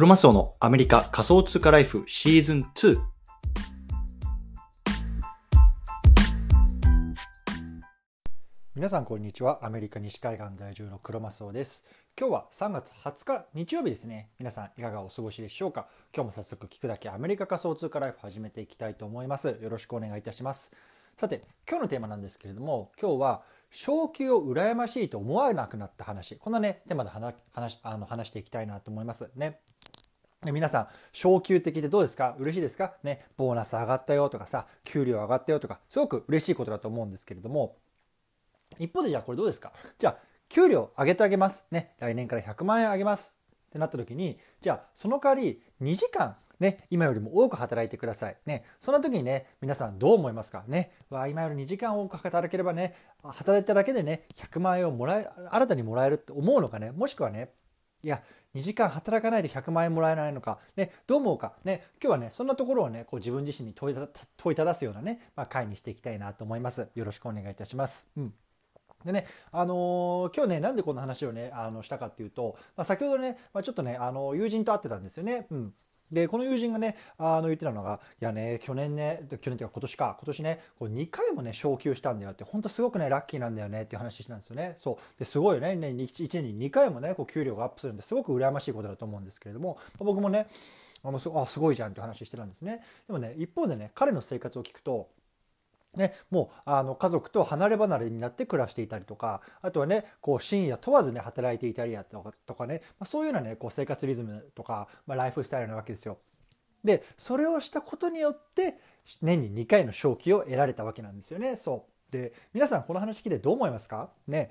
クロマスオのアメリカ仮想通貨ライフシーズン2。皆さんこんにちは。アメリカ西海岸在住のクロマスオです。今日は3月20日日曜日ですね。皆さんいかがお過ごしでしょうか？今日も早速聞くだけアメリカ仮想通貨ライフ始めていきたいと思います。よろしくお願いいたします。さて、今日のテーマなんですけれども、今日は昇給を羨ましいと思わなくなった話。こんなね、テーマで話話あの話していきたいなと思います。ね。皆さん、昇給的でどうですか？嬉しいですか？ね、ボーナス上がったよとかさ、給料上がったよとか、すごく嬉しいことだと思うんですけれども、一方でじゃあこれどうですか？じゃあ、給料上げてあげます。ね、来年から100万円上げます。ってなった時に、じゃあ、その代わり2時間ね、今よりも多く働いてください。ね、そんな時にね、皆さんどう思いますか？ね、わ今より2時間多く働ければね、働いただけでね、100万円をもらえ、新たにもらえるって思うのかね、もしくはね、いや、2時間働かないで100万円もらえないのか、ね、どう思うか、ね、今日はね、そんなところをね、こう自分自身に問いただすようなね、まあ、回にしていきたいなと思います。よろしくお願いいたします。うん。でね、あのー今日ね、なんでこんな話をね、あの、したかっていうと、まあ、先ほどね、まあ、ちょっとね、あの、友人と会ってたんですよね。うん。で、この友人がね、あの、言ってたのが、いやね、去年ね、去年っていうか今年か、今年ね、こう2回もね、昇給したんだよって、本当すごくね、ラッキーなんだよねっていう話したんですよね。そう。で、すごいよね、ね1年に2回もね、こう給料がアップするんですごく羨ましいことだと思うんですけれども、僕もね、あのすあすごいじゃんって話してたんですね。でもね、一方でね、彼の生活を聞くと、ね、もうあの家族と離れ離れになって暮らしていたりとかあとはねこう深夜問わずね働いていたりやとかとかね、まあ、そういうようなねこう生活リズムとか、まあ、ライフスタイルなわけですよ。でそれをしたことによって年に2回の昇給を得られたわけなんですよね。そう。で皆さんこの話聞いてどう思いますか？ね。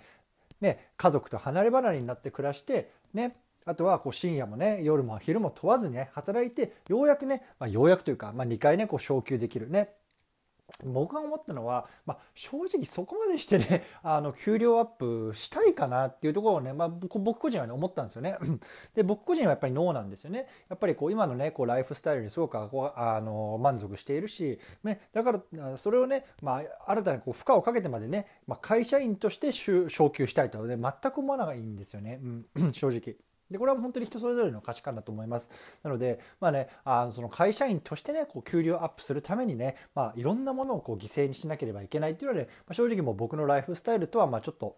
ね家族と離れ離れになって暮らしてね。あとはこう深夜もね夜も昼も問わずね働いてようやくね、まあ、ようやくというか、まあ、2回ねこう昇給できるね。僕が思ったのは、まあ、正直そこまでしてね あの給料アップしたいかなっていうところをね、まあ、僕個人はね思ったんですよね。で僕個人はやっぱりノーなんですよね。やっぱりこう今のねこうライフスタイルにすごくこうあの満足しているし、ね、だからそれをね、まあ、新たにこう負荷をかけてまでね、まあ、会社員として昇給したいとはね全く思わないんですよね、うん、正直。でこれは本当に人それぞれの価値観だと思います。なので、まあね、あのその会社員としてね、こう給料アップするためにね、まあ、いろんなものをこう犠牲にしなければいけないっていうのでね、まあ、正直もう僕のライフスタイルとはまちょっと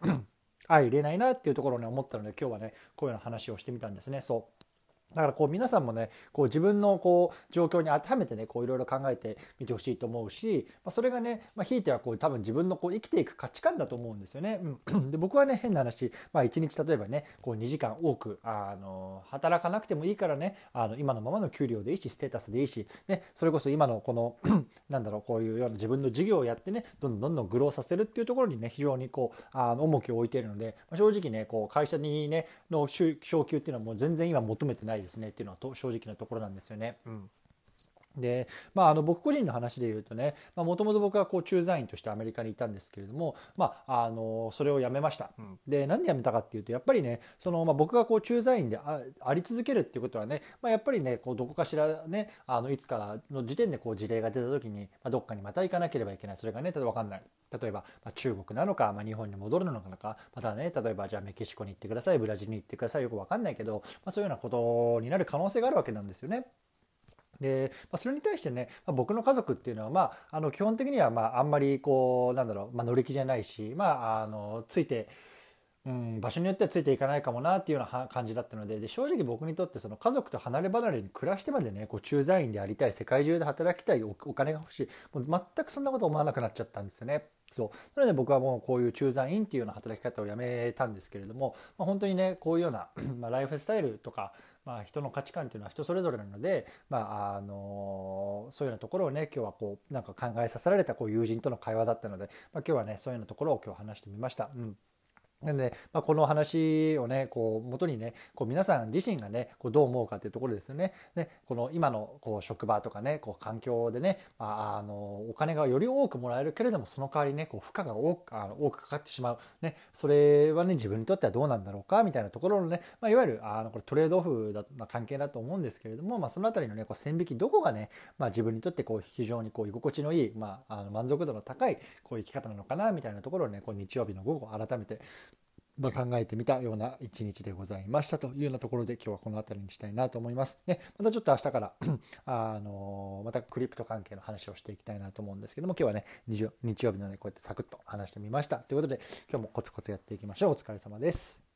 相入れないなっていうところを思ったので今日はねこういうような話をしてみたんですね。そうだからこう皆さんもねこう自分のこう状況に当てはめてねこういろいろ考えてみてほしいと思うし、まあ、それがね、まあ、ひいてはこう多分自分のこう生きていく価値観だと思うんですよね。うん、で僕はね変な話、まあ、1日例えばねこう2時間多くあの働かなくてもいいからねあの今のままの給料でいいしステータスでいいし、ね、それこそ今のこのなんだろうこういうような自分の事業をやってねどんどんどんどんグローさせるっていうところにね非常にこうあの重きを置いているので、まあ、正直ねこう会社にねの昇給っていうのはもう全然今求めてないですねっていうのはと正直なところなんですよね。うんでまあ、あの僕個人の話で言うとねもともと僕はこう駐在員としてアメリカにいたんですけれども、まあ、あのそれを辞めました、うん、でなんで辞めたかっていうとやっぱりねその、まあ、僕がこう駐在員でああり続けるっていうことはね、まあ、やっぱりねこうどこかしらねあのいつかの時点でこう事例が出た時に、まあ、どっかにまた行かなければいけない。それがね例えば分かんない。例えば、まあ、中国なのか、まあ、日本に戻るのかまたね例えばじゃあメキシコに行ってくださいブラジルに行ってくださいよく分かんないけど、まあ、そういうようなことになる可能性があるわけなんですよね。で、まあ、それに対してね、まあ、僕の家族っていうのは、まあ、あの基本的には、まあ、あんまりこうなんだろう、まあ、乗り気じゃないし、まあ、あのついて、うん、場所によってはついていかないかもなっていうような感じだったのでで正直僕にとってその家族と離れ離れに暮らしてまでねこう駐在員でありたい世界中で働きたいお金が欲しいもう全くそんなこと思わなくなっちゃったんですよね。そうなので僕はもうこういう駐在員っていうような働き方をやめたんですけれども、まあ、本当にねこういうような、まあ、ライフスタイルとかまあ、人の価値観っていうのは人それぞれなので、まあ、あのそういうようなところをね今日はこうなんか考えさせられたこう友人との会話だったので、まあ、今日はねそういうようなところを今日話してみました。うんなんで、まあ、この話をね、こう、元にね、こう、皆さん自身がね、こう、どう思うかっていうところですよね。で、この今の、こう、職場とかね、こう、環境でね、まあ、あの、お金がより多くもらえるけれども、その代わりね、こう、負荷が多く、あの多くかかってしまう。ね、それはね、自分にとってはどうなんだろうか、みたいなところのね、まあ、いわゆる、あの、これトレードオフだ、まあ、関係だと思うんですけれども、まあ、そのあたりのね、こう、線引き、どこがね、まあ、自分にとって、こう、非常にこう、居心地のいい、まあ、あの満足度の高い、こう、生き方なのかな、みたいなところをね、こう、日曜日の午後、改めて、まあ、考えてみたような一日でございましたというようなところで今日はこの辺りにしたいなと思います。ね、またちょっと明日から あのまたクリプト関係の話をしていきたいなと思うんですけども今日はね日曜日なのでこうやってサクッと話してみました。ということで今日もコツコツやっていきましょう。お疲れ様です。